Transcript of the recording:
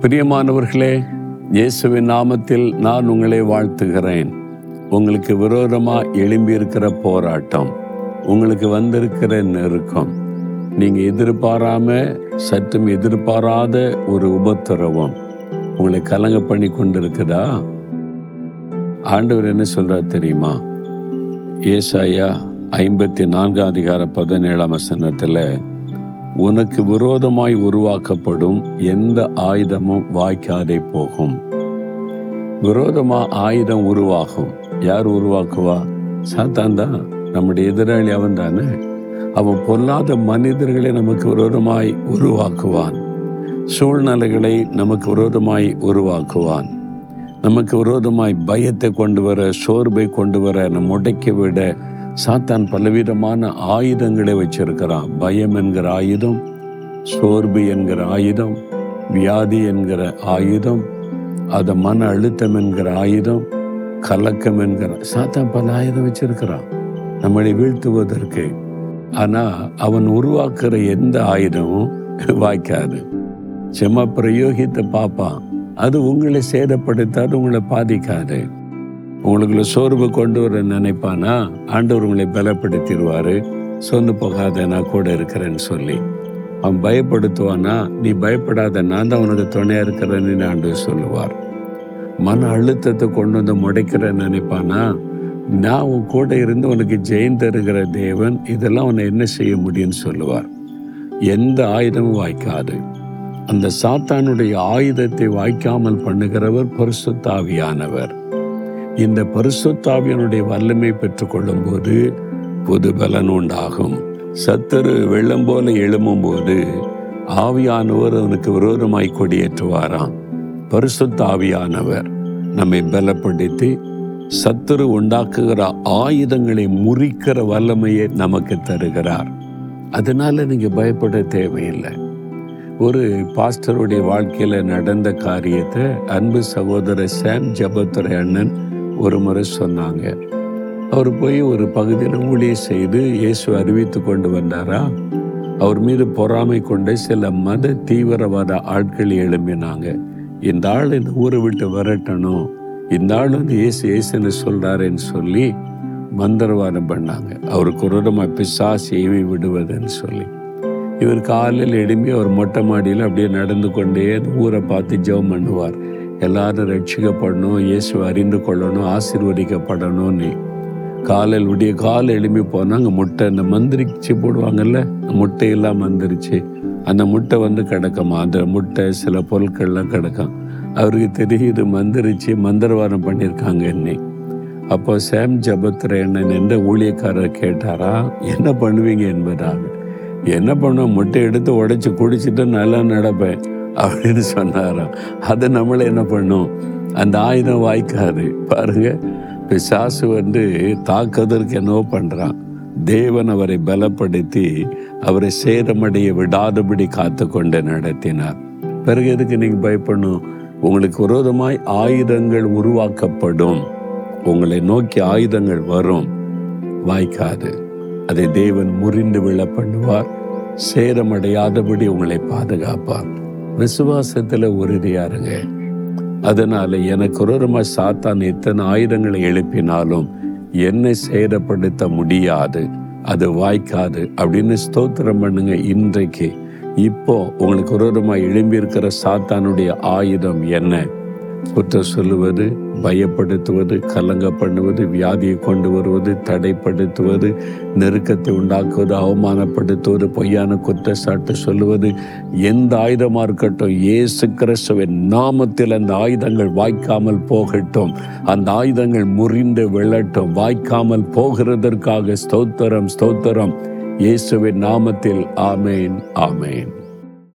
பிரியமானவர்களே இயேசுவின் நாமத்தில் நான் உங்களை வாழ்த்துகிறேன். உங்களுக்கு விரோதமாக எழும்பியிருக்கிற போராட்டம் உங்களுக்கு வந்திருக்கிற நெருக்கம் நீங்கள் எதிர்பாராம சற்றும் எதிர்பாராத ஒரு உபத்திரவம் உங்களை கலங்க பண்ணி கொண்டிருக்குதா? ஆண்டவர் என்ன சொல்றார் தெரியுமா? ஏசாயா ஐம்பத்தி நான்காம் அதிகார பதினேழாம் வசனத்தில் உனக்கு விரோதமாய் உருவாக்கப்படும் எந்த ஆயுதமும் வாய்க்காதே போகும். விரோதமா ஆயுதம் உருவாகும். யார் உருவாக்குவா? சாத்தான் தான். நம்முடைய எதிராளி அவன் தானே. அவன் பொல்லாத மனிதர்களை நமக்கு விரோதமாய் உருவாக்குவான். சூழ்நிலைகளை நமக்கு விரோதமாய் உருவாக்குவான். நமக்கு விரோதமாய் பயத்தை கொண்டு வர சோர்வை கொண்டு வர நம்ம உடைக்க விட சாத்தான் பலவிதமான ஆயுதங்களை வச்சிருக்கிறான் பயம் என்கிற ஆயுதம் சோர்வு என்கிற ஆயுதம் வியாதி என்கிற ஆயுதம் அது மன அழுத்தம் என்கிற ஆயுதம் கலக்கம் என்கிற சாத்தான் பல ஆயுதம் வச்சிருக்கிறான் நம்மளை வீழ்த்துவதற்கு. ஆனா அவன் உருவாக்குற எந்த ஆயுதமும் வாய்க்காது. சும்மா பிரயோகித்த பார்ப்பான் அது உங்களை சேதப்படுத்தாது உங்களை பாதிக்காது. உங்களுக்குள்ள சோர்வு கொண்டு வர நினைப்பானா? ஆண்டவர் உங்களை பலப்படுத்திடுவாரு. சொந்து போகாத நான் கூட இருக்கிறேன்னு சொல்லி. அவன் பயப்படுத்துவானா? நீ பயப்படாத நான் தான் உனக்கு துணையா இருக்கிறேன்னு ஆண்டவர் சொல்லுவார். மன அழுத்தத்தை கொண்டு வந்து முடைக்கிற நினைப்பானா? நான் உன் கூட இருந்து உனக்கு ஜெயம் தருகிற தேவன் இதெல்லாம் உன்னை என்ன செய்ய முடியும்னு சொல்லுவார். எந்த ஆயுதமும் வாய்க்காது. அந்த சாத்தானுடைய ஆயுதத்தை வாய்க்காமல் பண்ணுகிறவர் பரிசுத்தாவியானவர் இந்த பரிசுத்தாவியனுடைய வல்லமை பெற்றுக்கொள்ளும் போது புது பலன் உண்டாகும். சத்துரு வெள்ளம் போல எழும்பும் போது ஆவியானவர் அவனுக்கு விரோதமாய் கொடியேற்றுவாராம். பரிசுத்த ஆவியானவர் நம்மை பலப்படுத்தி சத்துரு உண்டாக்குகிற ஆயுதங்களை முறிக்கிற வல்லமையை நமக்கு தருகிறார். அதனால நீங்க பயப்பட தேவையில்லை. ஒரு பாஸ்டருடைய வாழ்க்கையில நடந்த காரியத்தை அன்பு சகோதரர் சாம் ஜபத்துரை அண்ணன் ஒரு முறை சொன்னாங்க. அவர் போய் ஒரு பகுதியில் ஊழியை செய்து இயேசு அறிவித்து கொண்டு வந்தாரா? அவர் மீது பொறாமை கொண்டு சில மத தீவிரவாத ஆட்கள் எழும்பினாங்க. இந்த ஆள் இந்த ஊரை விட்டு விரட்டணும். இந்த ஆள் வந்து ஏசு ஏசுன்னு சொல்கிறாருன்னு சொல்லி மந்திரவாதம் பண்ணாங்க. அவர் குரூரமாக பிசாஸ் ஏவி விடுவதுன்னு சொல்லி. இவர் காலில் எழும்பி அவர் மொட்டை மாடியில் அப்படியே நடந்து கொண்டே ஊரை பார்த்து ஜெபம் பண்ணுவார். எல்லாரும் ரட்சிக்கப்படணும் இயேசு அறிந்து கொள்ளணும் ஆசீர்வதிக்கப்படணும்னு காலையில் விடிய கால் எழுப்பி போனால் போனாங்க முட்டை இந்த மந்திரிச்சு போடுவாங்கல்ல முட்டையெல்லாம் மந்திரிச்சு அந்த முட்டை வந்து கிடக்குமா? அந்த முட்டை சில பொருட்கள்லாம் கிடக்கும். அவருக்கு தெரியுது மந்திரிச்சு மந்திரவாரம் பண்ணியிருக்காங்க என்னை. அப்போ சாம் ஜபத்ரேனன் என்ற ஊழியக்காரர் கேட்டாரா என்ன பண்ணுவீங்க? என்பதாக. என்ன பண்ணுவோம் முட்டை எடுத்து உடைச்சி குடிச்சிட்டு நல்லா நடப்பேன். அப்படின்னு சொன்னாராம். அது நம்மளை என்ன பண்ணும்? அந்த ஆயுதம் வாய்க்காது. பாருங்க பிசாசு வந்து தாக்குவதற்கு என்னவோ பண்ணுறான் தேவன் அவரை பலப்படுத்தி அவரை சேதமடைய விடாதபடி காத்து கொண்டு நடத்தினார். பிறகு எதுக்கு நீங்கள் பயப்படணும்? உங்களுக்கு விரோதமாய் ஆயுதங்கள் உருவாக்கப்படும். உங்களை நோக்கி ஆயுதங்கள் வரும். வாய்க்காது. அதை தேவன் முறிந்து விழ பண்ணுவார். சேரமடையாதபடி உங்களை பாதுகாப்பார். விசுவாசத்தில் உறுதியாக இருங்க அதனால் எனக்கு விரோதமா சாத்தான் எத்தனை ஆயுதங்களை எழுப்பினாலும் என்னை சேதப்படுத்த முடியாது அது வாய்க்காது அப்படின்னு ஸ்தோத்திரம் பண்ணுங்க இன்றைக்கு. இப்போ உங்களுக்கு ஒரு விதமாக எழும்பியிருக்கிற சாத்தானுடைய ஆயுதம் என்ன? குற்றம் சொல்லுவது பயப்படுத்துவது கலங்க பண்ணுவது வியாதியை கொண்டு வருவது தடைப்படுத்துவது நெருக்கத்தை உண்டாக்குவது அவமானப்படுத்துவது பொய்யான குற்றச்சாட்டு சொல்லுவது எந்த ஆயுதமாக இருக்கட்டும் ஏசு கிறிஸ்துவின் நாமத்தில் அந்த ஆயுதங்கள் வாய்க்காமல் போகட்டும். அந்த ஆயுதங்கள் முறிந்து விழட்டும். வாய்க்காமல் போகிறதற்காக ஸ்தோத்திரம் ஸ்தோத்திரம். இயேசுவின் நாமத்தில் ஆமேன் ஆமேன்.